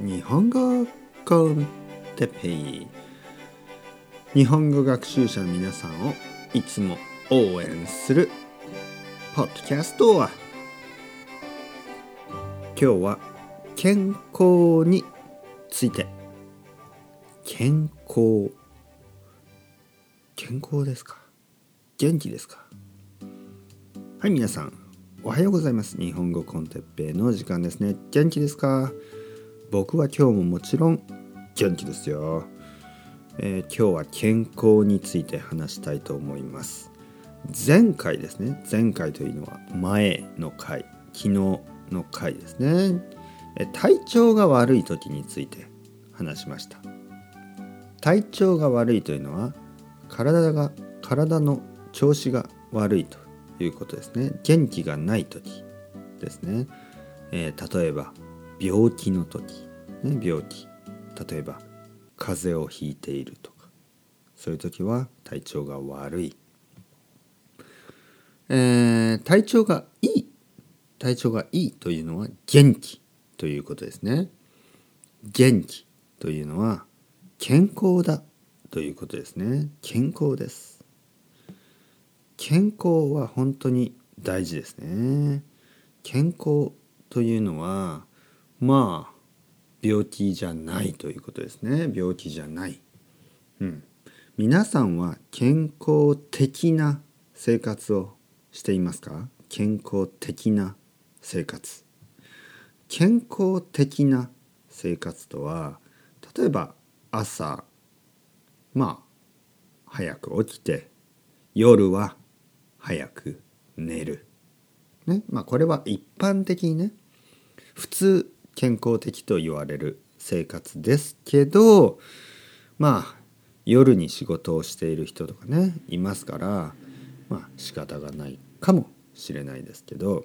日本語コンテペイ日本語学習者の皆さんをいつも応援するポッドキャストは今日は健康について健康健康ですか？元気ですか？はい皆さんおはようございます。日本語コンテッペイの時間ですね。元気ですか？僕は今日ももちろん元気ですよ、えー、今日は健康について話したいと思います。前回ですね。前回というのは前の回。昨日の回ですね。体調が悪い時について話しました。体調が悪いというのは体が体の調子が悪いということですね。元気がない時ですね、えー、例えば病気の時、ね、病気。例えば風邪をひいているとか。そういう時は体調が悪い、えー、体調がいい。体調がいいというのは元気。ということですね。元気というのは健康だということですね。健康です。健康は本当に大事ですね。健康というのはまあ病気じゃないということですね。病気じゃない。うん。皆さんは健康的な生活をしていますか？健康的な生活。健康的な生活とは例えば朝まあ早く起きて夜は早く寝る。ねまあ、これは一般的にね普通健康的と言われる生活ですけどまあ夜に仕事をしている人とかねいますからまあ仕方がないかもしれないですけど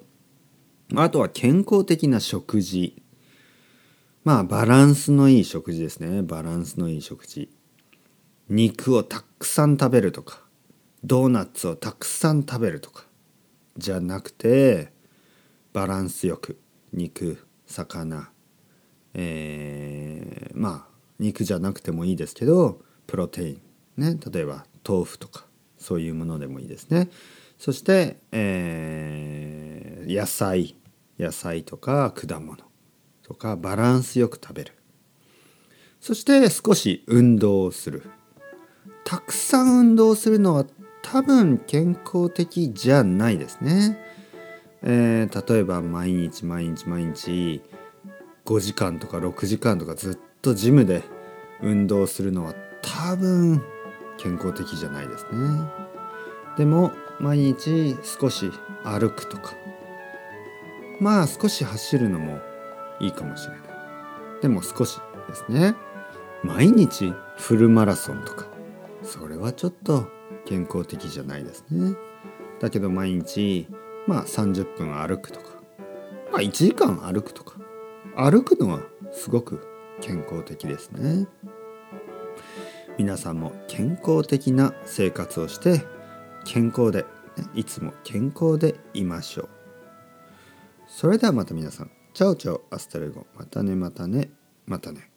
あとは健康的な食事。まあバランスのいい食事ですね。バランスのいい食事。肉をたくさん食べるとかドーナツをたくさん食べるとかじゃなくてバランスよく肉魚。えー、まあ肉じゃなくてもいいですけどプロテイン。ね例えば豆腐とかそういうものでもいいですね。そして、えー、野菜。野菜とか果物とかバランスよく食べる。そして少し運動をする。たくさん運動するのは多分健康的じゃないですね。えー、例えば毎日毎日毎日5時間とか6時間とかずっとジムで運動するのは多分健康的じゃないですね。でも毎日少し歩くとかまあ少し走るのもいいかもしれない。でも少しですね。毎日フルマラソンとかそれはちょっと健康的じゃないですね。だけど毎日まあ30分歩くとかまあ1時間歩くとか歩くのはすごく健康的ですね。皆さんも健康的な生活をして健康でいつも健康でいましょう。それではまた皆さん chao chao hasta luego またねまたねまたね。